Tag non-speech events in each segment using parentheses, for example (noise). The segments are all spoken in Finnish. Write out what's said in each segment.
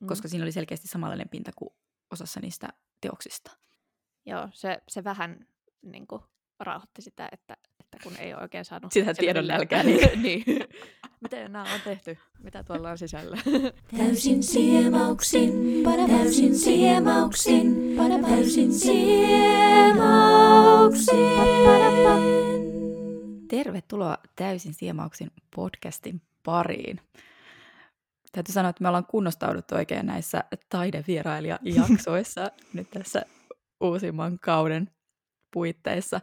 mm. koska siinä oli selkeästi samanlainen pinta kuin osassa niistä teoksista. Joo, se, se vähän niin kuin, rauhoitti sitä, että, että kun ei ole oikein saanut... Sitä tiedon nälkää. (laughs) Niin. niin. Miten nämä on tehty? Mitä tuolla on sisällä? Täysin siemauksin, täysin siemauksin, täysin siemauksin. Tervetuloa Täysin siemauksin podcastin pariin. Täytyy sanoa, että me ollaan kunnostauduttu oikein näissä taidevierailijajaksoissa (laughs) nyt tässä uusimman kauden puitteissa.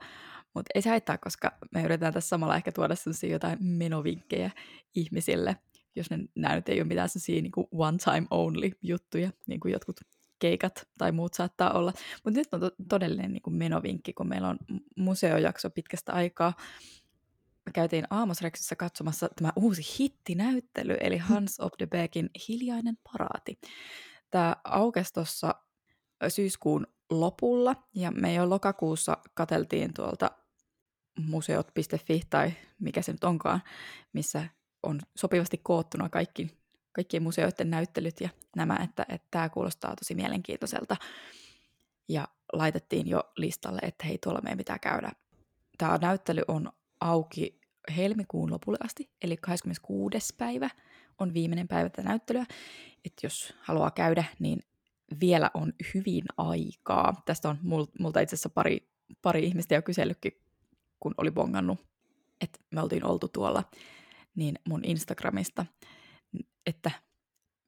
Mutta ei se haittaa, koska me yritetään tässä samalla ehkä tuoda jotain menovinkkejä ihmisille, jos ne näyt ei ole mitään sellaisia niin one time only juttuja, niin kuin jotkut keikat tai muut saattaa olla. Mutta nyt on to- todellinen niin kuin menovinkki, kun meillä on museojakso pitkästä aikaa. Me käytiin Aamosreksissä katsomassa tämä uusi hittinäyttely, eli Hans of the Bergin Hiljainen paraati. Tämä aukesi tuossa syyskuun lopulla, ja me jo lokakuussa kateltiin tuolta museot.fi tai mikä se nyt onkaan, missä on sopivasti koottuna kaikki, kaikkien museoiden näyttelyt ja nämä, että, että tämä kuulostaa tosi mielenkiintoiselta. Ja laitettiin jo listalle, että hei, tuolla meidän pitää käydä. Tämä näyttely on auki helmikuun lopulle asti, eli 26. päivä on viimeinen päivä tätä näyttelyä. Että jos haluaa käydä, niin vielä on hyvin aikaa. Tästä on multa itse asiassa pari, pari ihmistä jo kysellytkin, kun oli bongannut, että me oltiin oltu tuolla, niin mun Instagramista, että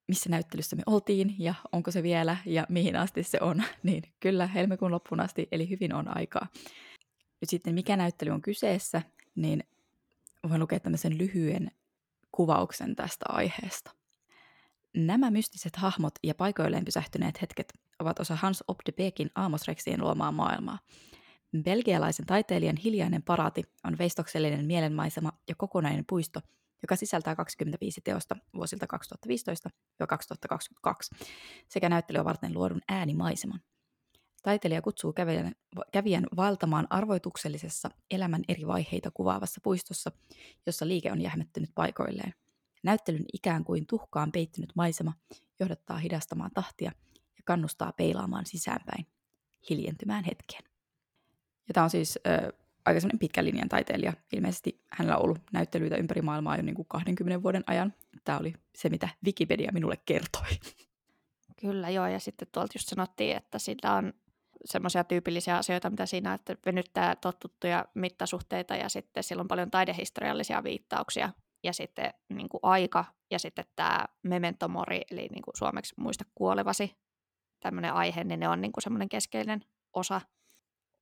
missä näyttelyssä me oltiin ja onko se vielä ja mihin asti se on, (laughs) niin kyllä helmikuun loppuun asti, eli hyvin on aikaa. Nyt sitten mikä näyttely on kyseessä, niin voin lukea tämmöisen lyhyen kuvauksen tästä aiheesta. Nämä mystiset hahmot ja paikoilleen pysähtyneet hetket ovat osa Hans Op de Beekin Aamosreksien luomaa maailmaa. Belgialaisen taiteilijan hiljainen paraati on veistoksellinen mielenmaisema ja kokonainen puisto, joka sisältää 25 teosta vuosilta 2015-2022 sekä näyttelyä varten luodun äänimaiseman. Taiteilija kutsuu kävijän, kävijän vaeltamaan arvoituksellisessa elämän eri vaiheita kuvaavassa puistossa, jossa liike on jähmettynyt paikoilleen. Näyttelyn ikään kuin tuhkaan peittynyt maisema johdattaa hidastamaan tahtia ja kannustaa peilaamaan sisäänpäin, hiljentymään hetkeen. Ja tämä on siis äh, aika sellainen pitkän linjan taiteilija. Ilmeisesti hänellä on ollut näyttelyitä ympäri maailmaa jo niin kuin 20 vuoden ajan. Tämä oli se, mitä Wikipedia minulle kertoi. Kyllä joo, ja sitten tuolta just sanottiin, että sillä on semmoisia tyypillisiä asioita, mitä siinä, että venyttää tottuttuja mittasuhteita ja sitten sillä on paljon taidehistoriallisia viittauksia ja sitten niin kuin aika ja sitten tämä memento mori, eli niin kuin suomeksi muista kuolevasi, tämmöinen aihe, niin ne on niin kuin semmoinen keskeinen osa,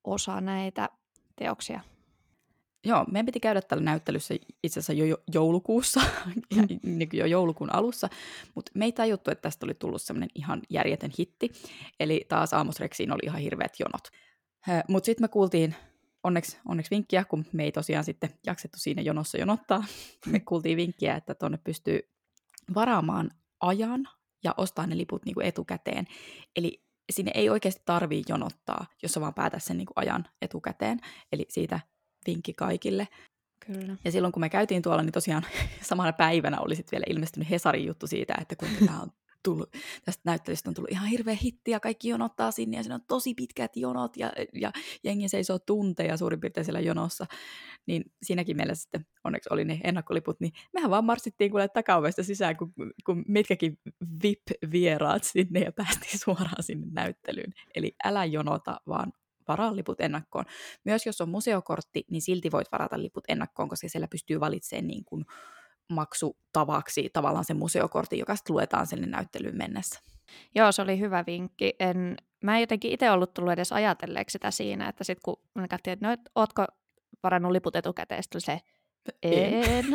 osa näitä teoksia. Joo, meidän piti käydä tällä näyttelyssä itse asiassa jo joulukuussa, (laughs) ja niin jo joulukuun alussa, mutta me ei tajuttu, että tästä oli tullut semmoinen ihan järjetön hitti, eli taas Aamosreksiin oli ihan hirveät jonot. Mutta sitten me kuultiin onneksi, onneksi vinkkiä, kun me ei tosiaan sitten jaksettu siinä jonossa jonottaa. Me (laughs) kuultiin vinkkiä, että tuonne pystyy varaamaan ajan ja ostaa ne liput niin kuin etukäteen. Eli sinne ei oikeasti tarvii jonottaa, jos vaan päätä sen niin kuin ajan etukäteen. Eli siitä vinkki kaikille. Kyllä. Ja silloin kun me käytiin tuolla, niin tosiaan (laughs) samana päivänä oli sitten vielä ilmestynyt Hesarin juttu siitä, että kuinka tämä on tullut, tästä näyttelystä on tullut ihan hirveä hitti ja kaikki jonottaa sinne ja siinä on tosi pitkät jonot ja, ja jengi seisoo tunteja suurin piirtein siellä jonossa. Niin siinäkin mielessä sitten onneksi oli ne ennakkoliput, niin mehän vaan marssittiin kuule takauvesta sisään, kun, kun mitkäkin VIP-vieraat sinne ja päästiin (laughs) suoraan sinne näyttelyyn. Eli älä jonota, vaan varaa liput ennakkoon. Myös jos on museokortti, niin silti voit varata liput ennakkoon, koska siellä pystyy valitsemaan niin kuin, maksutavaksi tavallaan sen museokortin, joka sitten luetaan sinne näyttelyyn mennessä. Joo, se oli hyvä vinkki. En, mä en jotenkin itse ollut tullut edes ajatelleeksi sitä siinä, että sitten kun mä katsoin, että no, et, ootko varannut liput etukäteen, sitten se, en.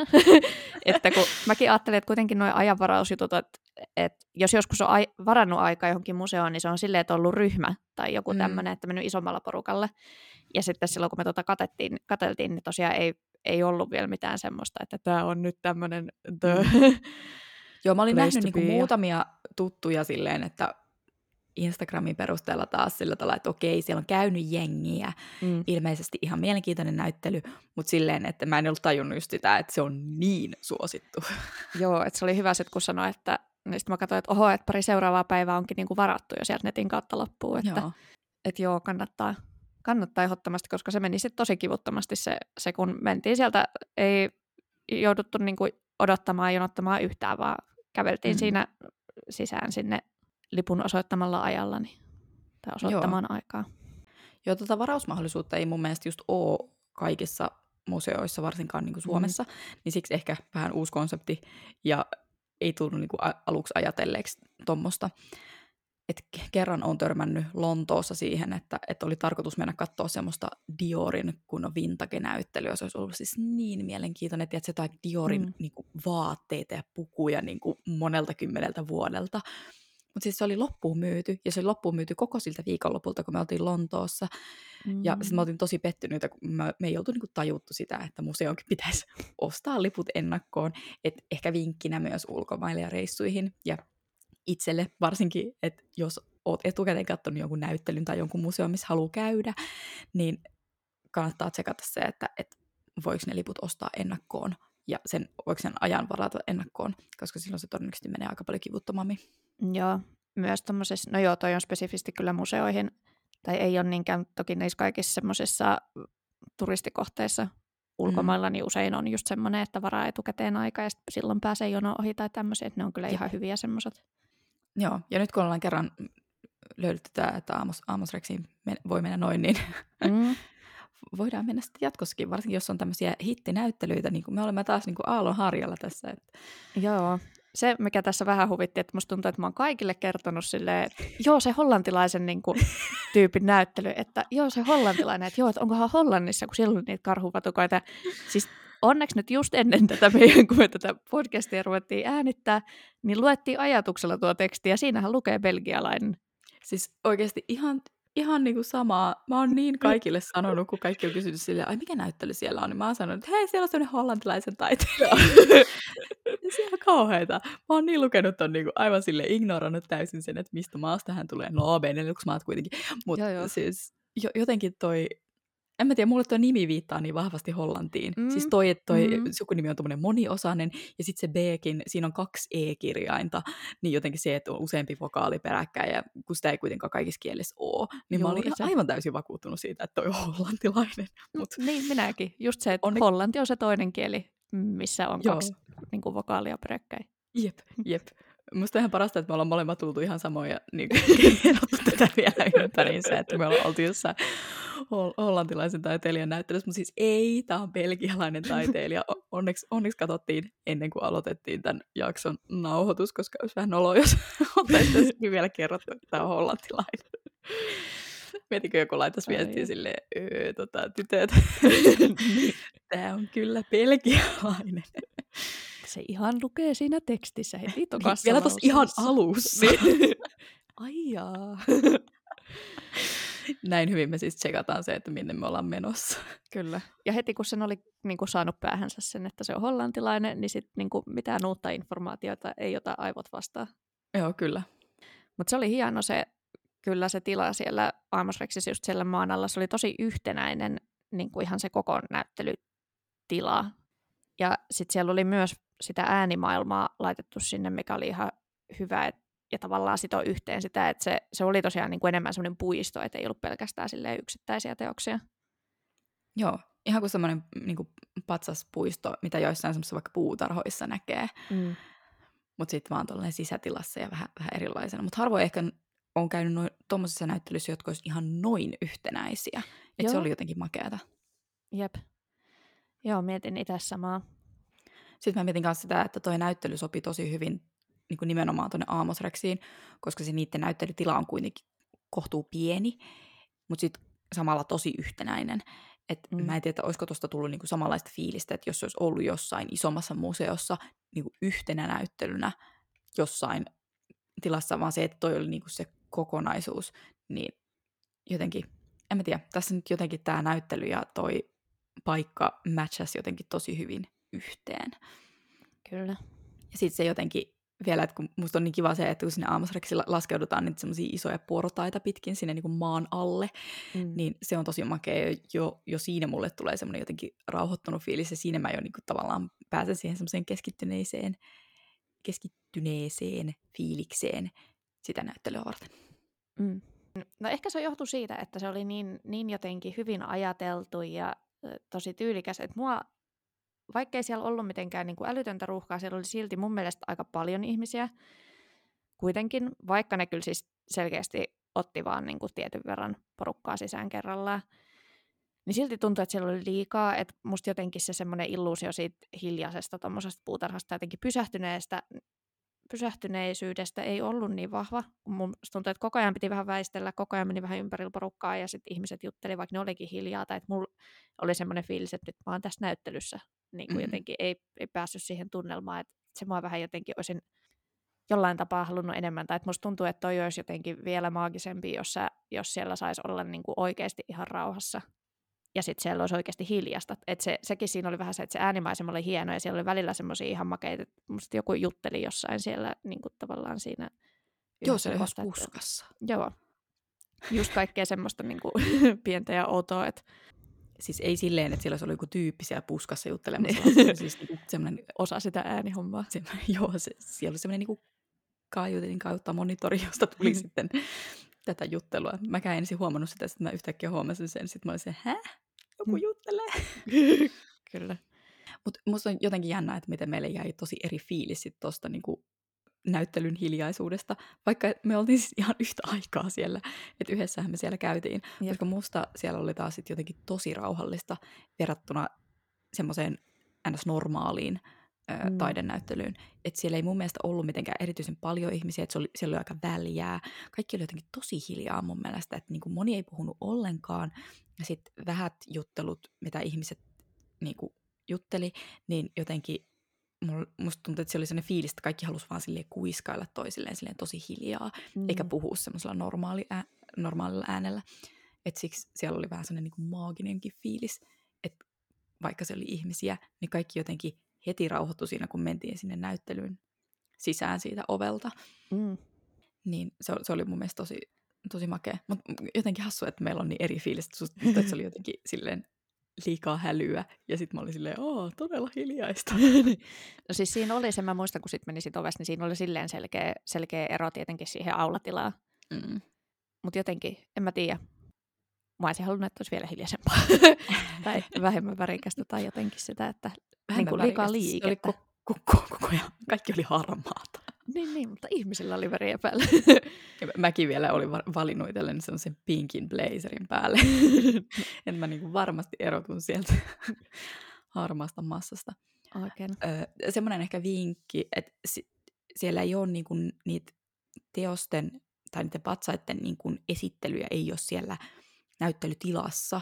(laughs) että kun mäkin ajattelin, että kuitenkin nuo ajanvarausjutut, että, että jos joskus on ai- varannut aikaa johonkin museoon, niin se on silleen, että on ollut ryhmä tai joku mm. tämmöinen, että mennyt isommalla porukalle. Ja sitten silloin, kun me tuota katettiin, kateltiin, niin tosiaan ei ei ollut vielä mitään semmoista, että tämä on nyt tämmöinen the mm. (laughs) Joo, mä olin nähnyt niinku muutamia tuttuja silleen, että Instagramin perusteella taas sillä tavalla, että okei, siellä on käynyt jengiä, mm. ilmeisesti ihan mielenkiintoinen näyttely, mutta silleen, että mä en ollut tajunnut just sitä, että se on niin suosittu. Joo, että se oli hyvä sitten, kun sanoi, että, niin sitten mä katsoin, että oho, että pari seuraavaa päivää onkin niinku varattu jo sieltä netin kautta loppuun, että Joo. et joo, kannattaa, kannattaa ehdottomasti, koska se meni sitten tosi kivuttomasti se, se, kun mentiin sieltä, ei jouduttu niinku odottamaan jonottamaan yhtään, vaan käveltiin Mm. mm. siinä sisään sinne lipun osoittamalla ajalla, niin, tai osoittamaan aikaa. Joo, tota varausmahdollisuutta ei mun mielestä just ole kaikissa museoissa, varsinkaan niin kuin Suomessa, mm. niin siksi ehkä vähän uusi konsepti ja ei tullut niin kuin aluksi ajatelleeksi tuommoista. Et ke- kerran on törmännyt Lontoossa siihen, että, että oli tarkoitus mennä katsoa semmoista Diorin kunnon vintage-näyttelyä. Se olisi ollut siis niin mielenkiintoinen, että jotain Diorin. Mm. niin kuin, vaatteita ja pukuja niin kuin, monelta kymmeneltä vuodelta. Mutta siis se oli loppuun myyty, ja se oli loppuun myyty koko siltä viikonlopulta, kun me oltiin Lontoossa. Ja Mm. sitten me oltiin tosi pettyneitä, kun me, me ei oltu niinku tajuttu sitä, että museonkin pitäisi (laughs) ostaa liput ennakkoon. Et ehkä vinkkinä myös ulkomaille ja reissuihin. Ja itselle varsinkin, että jos oot etukäteen katsonut jonkun näyttelyn tai jonkun museon, missä haluaa käydä, niin kannattaa tsekata se, että, että voiko ne liput ostaa ennakkoon ja sen, voiko sen ajan varata ennakkoon, koska silloin se todennäköisesti menee aika paljon kivuttomammin. Joo, myös tommosissa, no joo, toi on spesifisti kyllä museoihin, tai ei ole niinkään toki niissä kaikissa semmoisissa turistikohteissa ulkomailla, mm. niin usein on just semmoinen, että varaa etukäteen aika ja silloin pääsee jono ohi tai tämmöisiä, että ne on kyllä ihan hyviä semmoiset. Joo, ja nyt kun ollaan kerran löydetty tämä, että Amos, Amos Rexiin men- voi mennä noin, niin Mm. (laughs) voidaan mennä sitten jatkossakin, varsinkin jos on tämmöisiä hittinäyttelyitä, niin kuin me olemme taas niin kuin aallon harjalla tässä. Että... Joo, se mikä tässä vähän huvitti, että musta tuntuu, että mä oon kaikille kertonut silleen, että joo se hollantilaisen niin kuin, (laughs) tyypin näyttely, että joo se hollantilainen, että joo, että onkohan Hollannissa, kun siellä on niitä karhupatukoita. Siis onneksi nyt just ennen tätä meidän, kun me tätä podcastia ruvettiin äänittää, niin luettiin ajatuksella tuo teksti ja siinähän lukee belgialainen. Siis oikeasti ihan, ihan niin kuin samaa. Mä oon niin kaikille sanonut, kun kaikki on kysynyt silleen, ai mikä näyttely siellä on, niin mä oon sanonut, että hei, siellä on sellainen hollantilaisen taiteilija. (laughs) on kauheita. Mä oon niin lukenut ton niin kuin aivan sille ignorannut täysin sen, että mistä maasta hän tulee. No, Benelux maat kuitenkin. Mutta Joo, joo. siis jo, jotenkin toi, en mä tiedä, mulle tuo nimi viittaa niin vahvasti Hollantiin. Mm. Siis toi, että toi Mm. sukunimi on tuommoinen moniosainen, ja sitten se Bkin, siinä on kaksi E-kirjainta, niin jotenkin se, että on useampi vokaali peräkkäin, ja kun sitä ei kuitenkaan kaikissa kielissä ole, niin mä olin se. aivan täysin vakuuttunut siitä, että toi on hollantilainen. Mut, Niin, minäkin. Just se, että Onne- hollanti on se toinen kieli, missä on Joo. kaksi niin kuin, vokaalia peräkkäin. jep, jep. Musta ihan parasta, että me ollaan molemmat tultu ihan samoja niin (laughs) kerrottu tätä vielä ympäriinsä, että me ollaan oltu jossain hol- hollantilaisen taiteilijan näyttelyssä, mutta siis ei, tämä on belgialainen taiteilija. Onneksi, onneksi katsottiin ennen kuin aloitettiin tämän jakson nauhoitus, koska olisi vähän noloa, jos (laughs) oltaisiin vielä kerrottu, että tämä on hollantilainen. Mietinkö joku laittaisi Ai viestiä silleen, öö, tota, tytöt, (laughs) tämä on kyllä belgialainen. Se ihan lukee siinä tekstissä heti tokassa vielä tuossa ihan alussa. Niin. (laughs) Ai jaa. (laughs) Näin hyvin me siis tsekataan se, että minne me ollaan menossa. Kyllä. Ja heti kun sen oli niin kuin, saanut päähänsä sen, että se on hollantilainen, niin sitten niin kuin, mitään uutta informaatiota ei ota aivot vastaan. Joo, kyllä. Mutta se oli hieno se, kyllä se tila siellä Amos Rexissä just siellä maan alla. Se oli tosi yhtenäinen niin kuin ihan se koko näyttelytila. Ja sitten siellä oli myös sitä äänimaailmaa laitettu sinne, mikä oli ihan hyvä, et, ja tavallaan sitoi yhteen sitä, että se, se oli tosiaan niin kuin enemmän semmoinen puisto, että ei ollut pelkästään silleen yksittäisiä teoksia. Joo, ihan kuin semmoinen niin patsaspuisto, mitä joissain semmoisissa vaikka puutarhoissa näkee, Mm. mutta sitten vaan tuollainen sisätilassa ja vähän, vähän erilaisena. Mutta harvoin ehkä on käynyt noin, tuommoisissa näyttelyissä, jotka olisi ihan noin yhtenäisiä. Että se oli jotenkin makeata. Jep. Joo, mietin itse samaa. Sitten mä mietin myös sitä, että toi näyttely sopi tosi hyvin niin kuin nimenomaan tuonne Amos Rexiin, koska se niiden näyttelytila on kuitenkin kohtuu pieni, mutta sitten samalla tosi yhtenäinen. Et mm. Mä en tiedä, että olisiko tuosta tullut niinku samanlaista fiilistä, että jos se olisi ollut jossain isommassa museossa niinku yhtenä näyttelynä jossain tilassa, vaan se, että toi oli niinku se kokonaisuus, niin jotenkin, en mä tiedä, tässä nyt jotenkin tämä näyttely ja toi paikka matchas jotenkin tosi hyvin yhteen. Kyllä. Ja sitten se jotenkin vielä, että kun musta on niin kiva se, että kun sinne Aamusreksi laskeudutaan niitä semmoisia isoja portaita pitkin sinne niin kuin maan alle, Mm. niin se on tosi makea. Jo, jo siinä mulle tulee semmoinen jotenkin rauhoittunut fiilis, ja siinä mä jo niin kuin tavallaan pääsen siihen semmoiseen keskittyneiseen, keskittyneeseen fiilikseen sitä näyttelyä varten. Mm. No ehkä se johtui siitä, että se oli niin, niin jotenkin hyvin ajateltu ja tosi tyylikäs, että mua, vaikkei siellä ollut mitenkään niin kuin älytöntä ruuhkaa, siellä oli silti mun mielestä aika paljon ihmisiä kuitenkin, vaikka ne kyllä siis selkeästi otti vaan niin kuin tietyn verran porukkaa sisään kerrallaan. Niin silti tuntui, että siellä oli liikaa, että musta jotenkin se semmoinen illuusio siitä hiljaisesta tuommoisesta puutarhasta jotenkin pysähtyneestä pysähtyneisyydestä ei ollut niin vahva. Mun tuntuu, että koko ajan piti vähän väistellä, koko ajan meni vähän ympärillä porukkaa ja sitten ihmiset jutteli, vaikka ne olikin hiljaa. Tai että mulla oli semmoinen fiilis, että nyt mä oon tässä näyttelyssä. Niin kuin mm. jotenkin ei, ei päässyt siihen tunnelmaan, että se mua vähän jotenkin olisin jollain tapaa halunnut enemmän. Tai että musta tuntuu, että toi olisi jotenkin vielä maagisempi, jos, sä, jos siellä saisi olla niin kuin oikeasti ihan rauhassa ja sitten siellä olisi oikeasti hiljasta. Et se, sekin siinä oli vähän se, että se äänimaisema oli hieno ja siellä oli välillä semmoisia ihan makeita, että musta joku jutteli jossain siellä niin kuin tavallaan siinä. Joo, se oli ihan puskassa. Joo. Just kaikkea semmoista niin kuin, (laughs) pientä ja outoa, että Siis ei silleen, että siellä olisi ollut joku tyyppi siellä puskassa juttelemassa, vaan siis niinku semmoinen... (laughs) Osa sitä äänihommaa. Se, (laughs) joo, se, siellä oli semmoinen niin kaiutin kautta monitori, josta tuli mm. sitten tätä juttelua. Mäkään en ensin huomannut sitä, että mä yhtäkkiä huomasin sen. Sitten mä olisin, hä? Joku mm. juttelee. (laughs) Kyllä. Mutta musta on jotenkin jännä, että miten meille jäi tosi eri fiilis tuosta niinku näyttelyn hiljaisuudesta, vaikka me oltiin siis ihan yhtä aikaa siellä, että yhdessähän me siellä käytiin, Jep. koska musta siellä oli taas sit jotenkin tosi rauhallista verrattuna semmoiseen ns. normaaliin ö, mm. taidenäyttelyyn. Että siellä ei mun mielestä ollut mitenkään erityisen paljon ihmisiä, että oli, siellä oli aika väljää. Kaikki oli jotenkin tosi hiljaa mun mielestä, että niin moni ei puhunut ollenkaan. Ja sitten vähät juttelut, mitä ihmiset niin kuin jutteli, niin jotenkin musta tuntuu, että se oli sellainen fiilis, että kaikki halusi vaan silleen kuiskailla toisilleen silleen tosi hiljaa, mm. eikä puhua semmoisella normaali ää, normaalilla äänellä. Et siksi siellä oli vähän sellainen niin kuin maaginenkin fiilis, että vaikka se oli ihmisiä, niin kaikki jotenkin heti rauhoittui siinä, kun mentiin sinne näyttelyyn sisään siitä ovelta. Mm. Niin se, se oli mun mielestä tosi, tosi makea. Mutta jotenkin hassu, että meillä on niin eri fiilis, että se oli jotenkin silleen liikaa hälyä. Ja sitten mä olin silleen, oo, todella hiljaista. (laughs) no siis siinä oli se, mä muistan, kun sitten meni sit ovesta, niin siinä oli silleen selkeä, selkeä ero tietenkin siihen aulatilaan. Mm. Mutta jotenkin, en mä tiedä. Mä olisin halunnut, että olisi vielä hiljaisempaa. (laughs) tai vähemmän värikästä tai jotenkin sitä, että niin kuin liikaa liikettä. Oli koko, koko, koko ajan. Kaikki oli harmaata. Niin, niin, mutta ihmisillä oli väriä päällä. (laughs) ja mäkin vielä olin valinnut itselleni sellaisen pinkin blazerin päälle. (laughs) että mä niinku varmasti erotun sieltä (laughs) harmaasta massasta. Oikein. Öö, semmoinen ehkä vinkki, että si- siellä ei ole niinku niitä teosten tai niiden patsaiden niinku esittelyjä ei ole siellä näyttelytilassa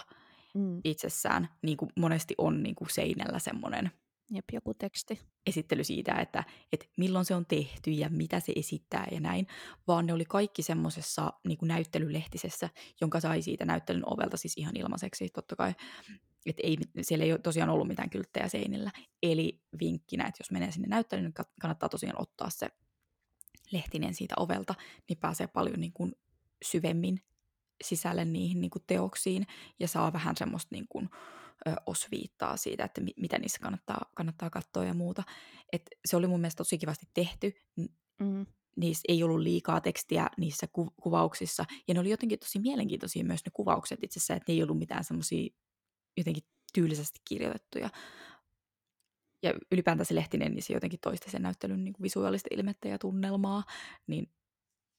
mm. itsessään, niin kuin monesti on niin kuin seinällä semmoinen – Jep, joku teksti. Esittely siitä, että, että milloin se on tehty ja mitä se esittää ja näin, vaan ne oli kaikki semmoisessa niin näyttelylehtisessä, jonka sai siitä näyttelyn ovelta siis ihan ilmaiseksi totta kai. Että ei, siellä ei ole tosiaan ollut mitään kylttejä seinillä. Eli vinkkinä, että jos menee sinne näyttelyyn, niin kannattaa tosiaan ottaa se lehtinen siitä ovelta, niin pääsee paljon niin kuin syvemmin sisälle niihin niin kuin teoksiin ja saa vähän semmoista niin kuin, osviittaa siitä, että mi- mitä niissä kannattaa, kannattaa katsoa ja muuta. Et se oli mun mielestä tosi kivasti tehty. Mm. Niissä ei ollut liikaa tekstiä niissä ku- kuvauksissa. Ja ne oli jotenkin tosi mielenkiintoisia myös ne kuvaukset itse asiassa, että ne ei ollut mitään semmoisia jotenkin tyylisesti kirjoitettuja. Ja ylipäätään se Lehtinen, niin se jotenkin toisti sen näyttelyn niin kuin visuaalista ilmettä ja tunnelmaa. Niin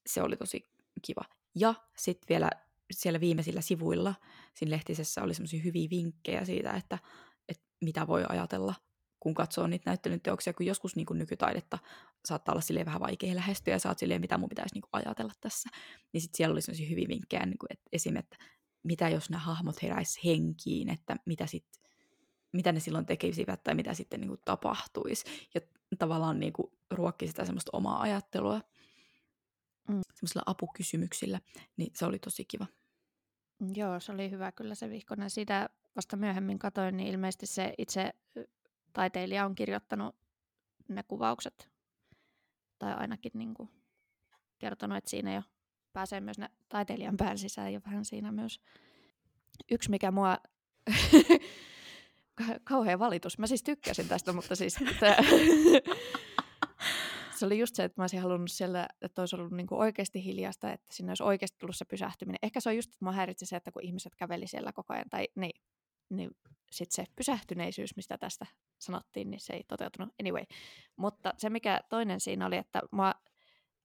se oli tosi kiva. Ja sitten vielä siellä viimeisillä sivuilla siinä lehtisessä oli semmoisia hyviä vinkkejä siitä, että, että mitä voi ajatella, kun katsoo niitä näyttelyn teoksia, kun joskus niin kuin nykytaidetta saattaa olla silleen vähän vaikea lähestyä ja saat silleen, mitä mun pitäisi niin kuin ajatella tässä. Niin sitten siellä oli semmoisia hyviä vinkkejä, niin kuin, että esim. että mitä jos nämä hahmot heräisi henkiin, että mitä, sit, mitä ne silloin tekisivät tai mitä sitten niin kuin tapahtuisi. Ja tavallaan niin kuin ruokki sitä semmoista omaa ajattelua mm. semmoisilla apukysymyksillä, niin se oli tosi kiva. Mm, joo, se oli hyvä kyllä se vihkonen. Siitä vasta myöhemmin katoin, niin ilmeisesti se itse taiteilija on kirjoittanut ne kuvaukset. Tai ainakin niin kuin kertonut, että siinä jo pääsee myös ne taiteilijan pään sisään ja vähän siinä myös. Yksi, mikä mua (laughs) kauhean valitus. Mä siis tykkäsin tästä, mutta siis (laughs) se oli just se, että mä olisin halunnut siellä, että olisi ollut niinku oikeasti hiljasta, että sinne olisi oikeasti tullut se pysähtyminen. Ehkä se on just, että mä se, että kun ihmiset käveli siellä koko ajan, tai niin, niin sitten se pysähtyneisyys, mistä tästä sanottiin, niin se ei toteutunut anyway. Mutta se, mikä toinen siinä oli, että mä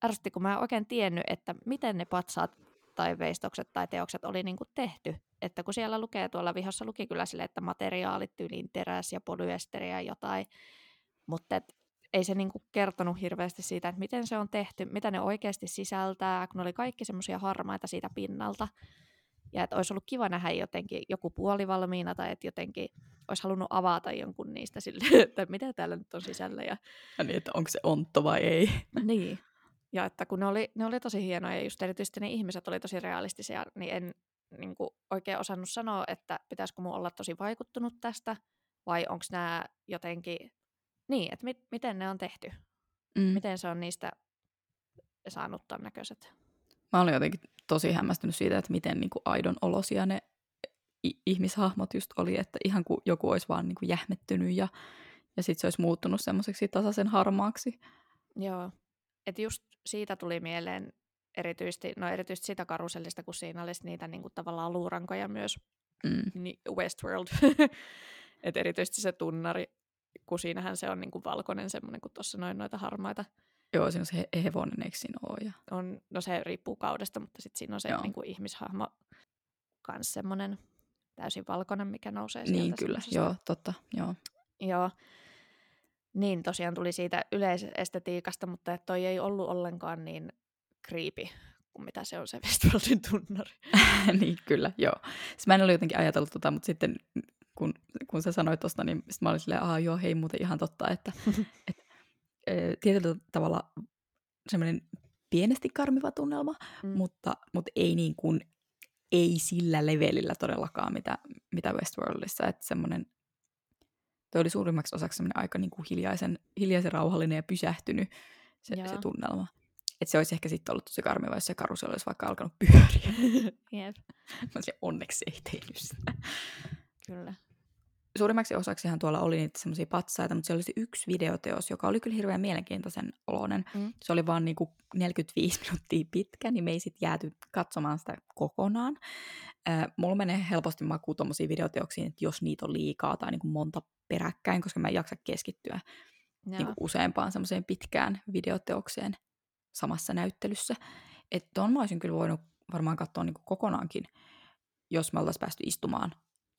ärsytti, kun mä en oikein tiennyt, että miten ne patsaat tai veistokset tai teokset oli niin kuin tehty. Että kun siellä lukee tuolla vihossa, luki kyllä sille, että materiaalit tyyliin teräs ja polyesteriä ja jotain, mutta et, ei se niin kuin kertonut hirveästi siitä, että miten se on tehty, mitä ne oikeasti sisältää, kun ne oli kaikki semmoisia harmaita siitä pinnalta. Ja että olisi ollut kiva nähdä jotenkin joku puoli valmiina tai että jotenkin olisi halunnut avata jonkun niistä sille, (laughs) että mitä täällä nyt on sisällä. Ja, Ja niin, että onko se ontto vai ei. (laughs) niin. Ja että kun ne oli, ne oli tosi hienoja ja just erityisesti ne ihmiset oli tosi realistisia, niin en niin kuin, oikein osannut sanoa, että pitäisikö mun olla tosi vaikuttunut tästä vai onko nämä jotenkin, niin, että mit, miten ne on tehty, Mm. miten se on niistä saanut ton näköiset. Mä olin jotenkin tosi hämmästynyt siitä, että miten niin kuin aidon olosia ne i- ihmishahmot just oli, että ihan kuin joku olisi vaan niin kuin jähmettynyt ja, ja sitten se olisi muuttunut semmoiseksi tasaisen harmaaksi. Joo, että just siitä tuli mieleen erityisesti, no erityisesti sitä karusellista, kun siinä olisi niitä niin kuin tavallaan luurankoja myös, Mm. niin Westworld. (laughs) että erityisesti se tunnari, kun siinähän se on niin kuin valkoinen semmoinen, kun tuossa noin noita harmaita Joo, siinä on se he- hevonen, eikö siinä ole? Ja... on, no se riippuu kaudesta, mutta sitten siinä on se Joo. niin kuin ihmishahmo kans semmoinen täysin valkoinen, mikä nousee sieltä. Niin kyllä, joo, totta, joo. Joo. Niin tosiaan tuli siitä yleisestetiikasta, mutta että toi ei ollut ollenkaan niin creepy kuin mitä se on se (laughs) Westworldin tunnari. (laughs) niin kyllä, joo. Siis mä en ollut jotenkin ajatellut tota, mutta sitten kun, kun sä sanoit tosta, niin sit mä olin silleen, aha joo, hei muuten ihan totta, että (laughs) et, ö, tietyllä tavalla semmoinen pienesti karmiva tunnelma, Mm. mutta, mutta ei niin kuin, ei sillä levelillä todellakaan, mitä, mitä Westworldissa, että semmoinen, toi oli suurimmaksi osaksi semmoinen aika niin kuin hiljaisen, hiljaisen rauhallinen ja pysähtynyt se, se tunnelma. Että se olisi ehkä sitten ollut tosi karmiva, jos se karusel olisi vaikka alkanut pyöriä. (laughs) Jep, (laughs) Mä olisin, onneksi ei tehnyt sitä. kyllä. Suurimmaksi osaksihan tuolla oli niitä semmoisia patsaita, mutta se oli se yksi videoteos, joka oli kyllä hirveän mielenkiintoisen oloinen. Mm. Se oli vaan niinku 45 (laughs) minuuttia pitkä, niin me ei sitten jääty katsomaan sitä kokonaan. Äh, mulla menee helposti makuun tuommoisiin videoteoksiin, että jos niitä on liikaa tai niinku monta peräkkäin, koska mä en jaksa keskittyä Joo. niinku useampaan semmoiseen pitkään videoteokseen samassa näyttelyssä. Että ton mä olisin kyllä voinut varmaan katsoa niinku kokonaankin, jos me oltaisiin päästy istumaan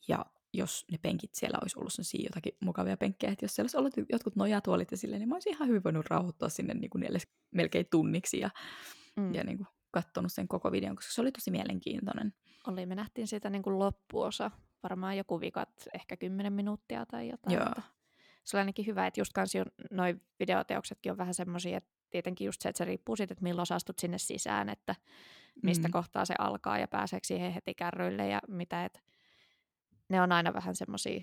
ja jos ne penkit siellä olisi ollut sellaisia jotakin mukavia penkkejä, että jos siellä olisi ollut jotkut nojatuolit ja silleen, niin mä olisin ihan hyvin voinut rauhoittua sinne niin kuin neljäs, melkein tunniksi ja, mm. ja niin kuin katsonut sen koko videon, koska se oli tosi mielenkiintoinen. Oli, me nähtiin siitä niin kuin loppuosa, varmaan joku vikat, ehkä 10 minuuttia tai jotain. Joo. Se oli ainakin hyvä, että just kans noin videoteoksetkin on vähän semmoisia, että tietenkin just se, että se riippuu siitä, että milloin sä astut sinne sisään, että mistä Mm. kohtaa se alkaa ja pääseekö siihen heti kärryille ja mitä, että ne on aina vähän semmoisia,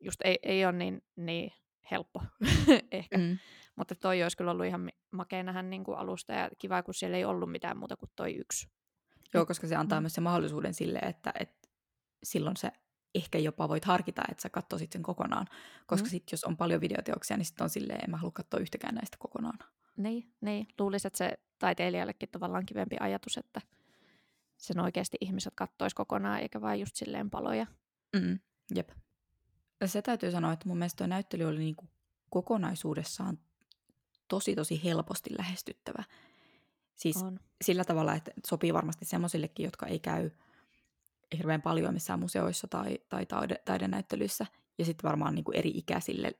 just ei, ei ole niin, niin helppo (laughs) ehkä, mm. Mutta toi olisi kyllä ollut ihan makea nähdä niin kuin alusta ja kiva, kun siellä ei ollut mitään muuta kuin toi yksi. Joo, koska se antaa Mm. myös sen mahdollisuuden sille, että, että silloin se ehkä jopa voit harkita, että sä katsoisit sen kokonaan. Koska Mm. mm. sitten jos on paljon videoteoksia, niin sitten on silleen, en mä halua katsoa yhtäkään näistä kokonaan. Niin, niin. luulisin, että se taiteilijallekin tavallaan kivempi ajatus, että sen oikeasti ihmiset kattois kokonaan, eikä vain just silleen paloja. Mm, jep. Se täytyy sanoa, että mun mielestä tuo näyttely oli niinku kokonaisuudessaan tosi tosi helposti lähestyttävä. Siis On. sillä tavalla, että sopii varmasti semmoisillekin, jotka ei käy hirveän paljon missään museoissa tai, tai taide, taidenäyttelyissä. Ja sitten varmaan niinku eri ikäisille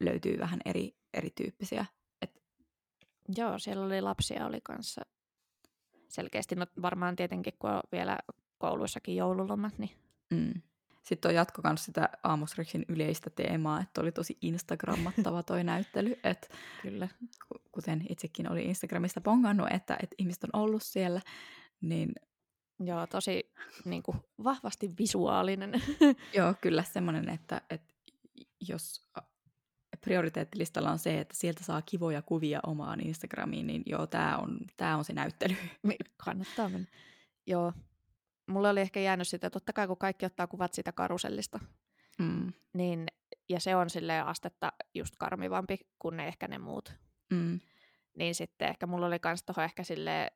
löytyy vähän eri, erityyppisiä. Et, Joo, siellä oli lapsia oli kanssa selkeästi. No varmaan tietenkin, kun on vielä kouluissakin joululomat, niin mm. Sitten on jatko myös sitä Amos Rexin yleistä teemaa, että oli tosi instagrammattava toi (laughs) näyttely, että kyllä. ku- kuten itsekin oli Instagramista pongannut, että, että ihmiset on ollut siellä, niin Joo, tosi niin kuin, vahvasti visuaalinen. (laughs) joo, kyllä semmoinen, että, että jos prioriteettilistalla on se, että sieltä saa kivoja kuvia omaan Instagramiin, niin joo, tämä on, tää on se näyttely. Kannattaa mennä. Joo. Mulle oli ehkä jäänyt sitä, totta kai kun kaikki ottaa kuvat siitä karusellista, Mm, niin, ja se on silleen astetta just karmivampi kuin ne ehkä ne muut. mm, niin sitten ehkä mulla oli kans tuohon ehkä sille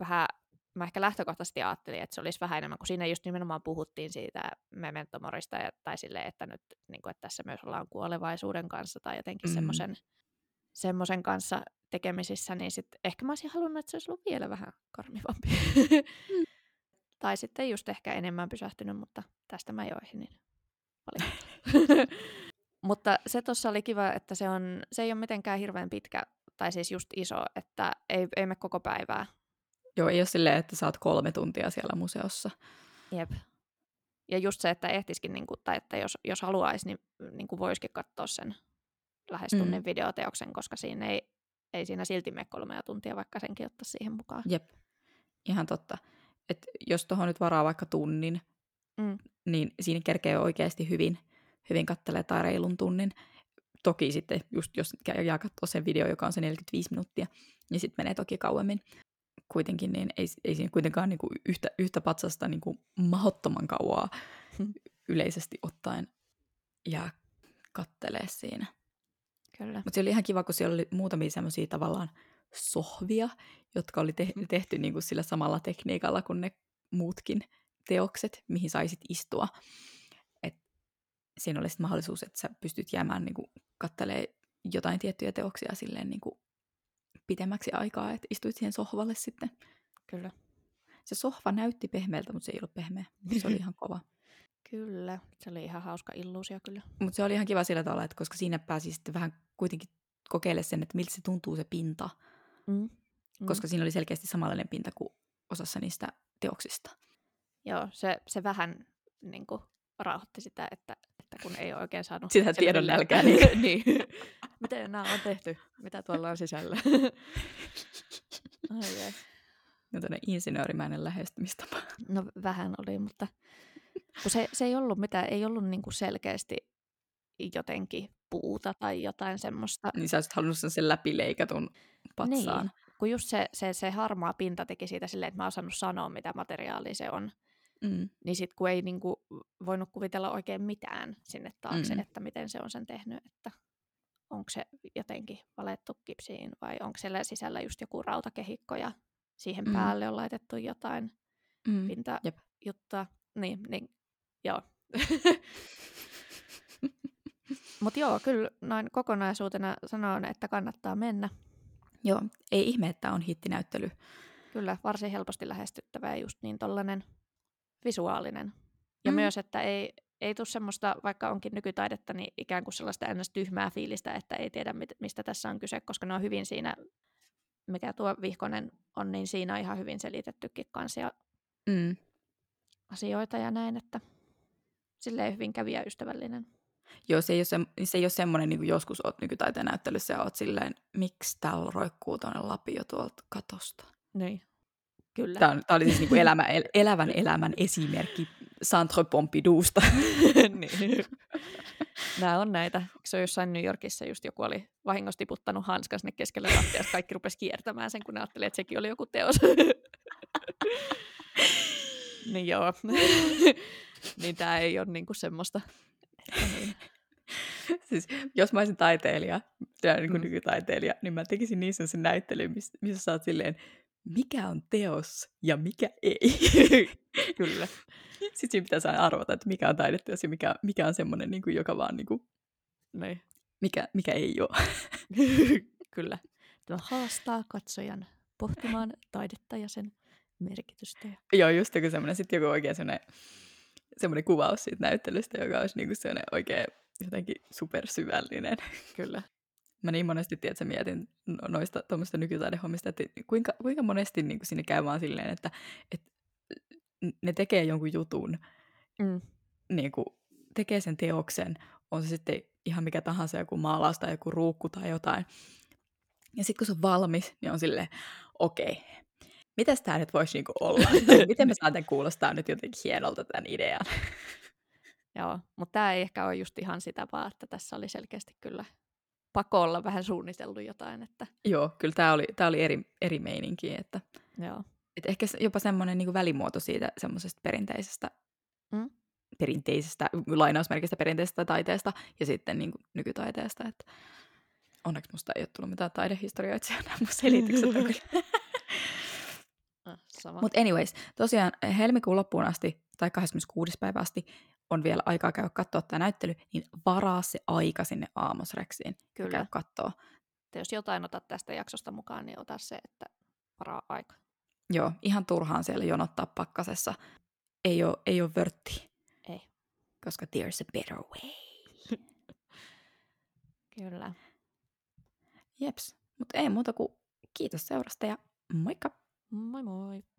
vähän, mä ehkä lähtökohtaisesti ajattelin, että se olisi vähän enemmän, kun siinä just nimenomaan puhuttiin siitä mementomorista, ja, tai sille, että nyt niin kuin, että tässä myös ollaan kuolevaisuuden kanssa tai jotenkin Mm. semmoisen semmoisen kanssa tekemisissä, niin sitten ehkä mä olisin halunnut, että se olisi ollut vielä vähän karmivampi. (laughs) tai sitten just ehkä enemmän pysähtynyt, mutta tästä mä joihin, niin. (laughs) Mutta se tuossa oli kiva, että se, on, se ei ole mitenkään hirveän pitkä, tai siis just iso, että ei, ei me koko päivää. Joo, ei ole silleen, että oot kolme tuntia siellä museossa. Jep. Ja just se, että ehtiskin, niin kuin, tai että jos, jos haluaisi, niin, niin kuin voisikin katsoa sen lähes Mm. tunnin videoteoksen, koska siinä ei, ei siinä silti mene kolmea tuntia, vaikka senkin ottaa siihen mukaan. Jep, ihan totta. Et jos tuohon nyt varaa vaikka tunnin, Mm. niin siinä kerkee oikeasti hyvin, hyvin kattelee tai reilun tunnin. Toki sitten, just jos käy- jää katsoa sen video, joka on se 45 minuuttia, niin sitten menee toki kauemmin. Kuitenkin niin ei, ei siinä kuitenkaan niinku yhtä, yhtä patsasta niinku mahottoman kauaa yleisesti ottaen jää kattelee siinä. Kyllä. Mutta se oli ihan kiva, kun siellä oli muutamia semmoisia tavallaan sohvia, jotka oli te- tehty niinku sillä samalla tekniikalla kuin ne muutkin teokset, mihin saisit istua. Et siinä oli mahdollisuus, että sä pystyt jäämään niinku kattelee jotain tiettyjä teoksia silleen niinku pitemmäksi aikaa, että istuit siihen sohvalle sitten. Kyllä. Se sohva näytti pehmeältä, mutta se ei ollut pehmeä. Se oli (laughs) ihan kova. Kyllä. Se oli ihan hauska illuusio kyllä. Mutta se oli ihan kiva sillä tavalla, että koska siinä pääsi sitten vähän kuitenkin kokeilemaan sen, että miltä se tuntuu se pinta. Mm. Mm. koska siinä oli selkeästi samanlainen pinta kuin osassa niistä teoksista. Joo, se, se vähän niin kuin, rauhoitti sitä, että, että kun ei ole oikein saanut... Sitä tiedon nälkää, (laughs) niin- niin. Miten nämä on tehty? Mitä tuolla on sisällä? Ai ai. Ja tämmöinen insinöörimäinen lähestymistapa. No vähän oli, mutta kun se, se ei ollut mitään, ei ollut niin kuin selkeästi jotenkin puuta tai jotain semmoista. Niin sä olisit halunnut sen, sen läpileikatun patsaan. Niin, kun just se, se, se harmaa pinta teki siitä silleen, että mä oon osannut sanoa, mitä materiaalia se on. Mm. Niin sit kun ei niinku voinut kuvitella oikein mitään sinne taakse, Mm. että miten se on sen tehnyt, että onko se jotenkin valettu kipsiin vai onko siellä sisällä just joku rautakehikko ja siihen Mm. päälle on laitettu jotain Mm. Pintajuttua. Niin, niin joo. (laughs) Mutta joo, kyllä noin kokonaisuutena sanon, että kannattaa mennä. Joo, ei ihme, että on hittinäyttely. Kyllä, varsin helposti lähestyttävä ja just niin tollanen visuaalinen. Ja Mm. myös, että ei, ei tule semmoista, vaikka onkin nykytaidetta, niin ikään kuin sellaista ennäs tyhmää fiilistä, että ei tiedä, mistä tässä on kyse, koska ne on hyvin siinä, mikä tuo vihkonen on, niin siinä on ihan hyvin selitettykin kansia Mm. asioita ja näin, että silleen hyvin kävijäystävällinen. Joo, se ei ole, se, se ei ole semmoinen, niin kuin joskus oot nykytaiteen näyttelyssä ja oot silleen, miksi täällä roikkuu tuonne lapio tuolta katosta. Niin. Kyllä. Tämä, on, tämä oli siis niin kuin (laughs) elämä, el, elävän elämän esimerkki Centre Pompidousta. (laughs) niin. Nämä on näitä. Se on jossain New Yorkissa just joku oli vahingossa tiputtanut hanskan sinne keskelle lattiasta. (laughs) Kaikki rupesi kiertämään sen, kun ne ajatteli, että sekin oli joku teos. niin joo. niin tämä ei ole niinku semmoista. (laughs) Niin. (laughs) siis, jos mä olisin taiteilija, tai niin kuin Mm. nykytaiteilija, niin mä tekisin niissä sen näyttelyn, missä, missä sä oot silleen, mikä on teos ja mikä ei. (laughs) Kyllä. Sitten siinä pitäisi aina arvata, että mikä on taideteos ja mikä, mikä on semmoinen, niin kuin, joka vaan, niin kuin, Niin. mikä, mikä ei ole. Kyllä. Tämä haastaa katsojan pohtimaan taidetta ja sen merkitystä. Joo, just joku semmoinen, sitten joku oikein semmoinen, semmoinen kuvaus siitä näyttelystä, joka olisi niin kuin semmoinen oikein jotenkin supersyvällinen. Kyllä. Mä niin monesti tiedät, että mietin no- noista tuommoista nykytaidehommista, että kuinka, kuinka monesti niin kuin sinne käy vaan silleen, että, että ne tekee jonkun jutun, Mm. niin kuin tekee sen teoksen, on se sitten ihan mikä tahansa, joku maalaus tai joku ruukku tai jotain. Ja sitten kun se on valmis, niin on silleen, okei, mitäs tämä nyt voisi niinku (laughs) olla? Miten me saamme kuulostaa nyt jotenkin hienolta tämän idean? (laughs) Joo, mutta tämä ei ehkä ole just ihan sitä vaan, että tässä oli selkeästi kyllä pakolla vähän suunniteltu jotain, että Joo, kyllä tämä oli, tää oli eri, eri meininki, että joo. et ehkä jopa semmoinen niinku välimuoto siitä semmoisesta perinteisestä, Mm. perinteisestä, lainausmerkistä perinteisestä taiteesta ja sitten niinku nykytaiteesta. Että Onneksi musta ei ole tullut mitään taidehistorioitsijaa, nämä (laughs) mun selitykset kyllä. Ah. Mutta anyways, tosiaan helmikuun loppuun asti, tai 26. päivä asti, on vielä aikaa käydä katsoa tämä näyttely, niin varaa se aika sinne Aamosreksiin. Kyllä. Käy kattoo. Että jos jotain otat tästä jaksosta mukaan, niin ota se, että varaa aika. Joo, ihan turhaan siellä jonottaa pakkasessa. Ei ole, ei ole vörtti, Ei. koska there's a better way. (laughs) Kyllä. Jeps, mutta ei muuta kuin kiitos seurasta ja moikka! Moi moi!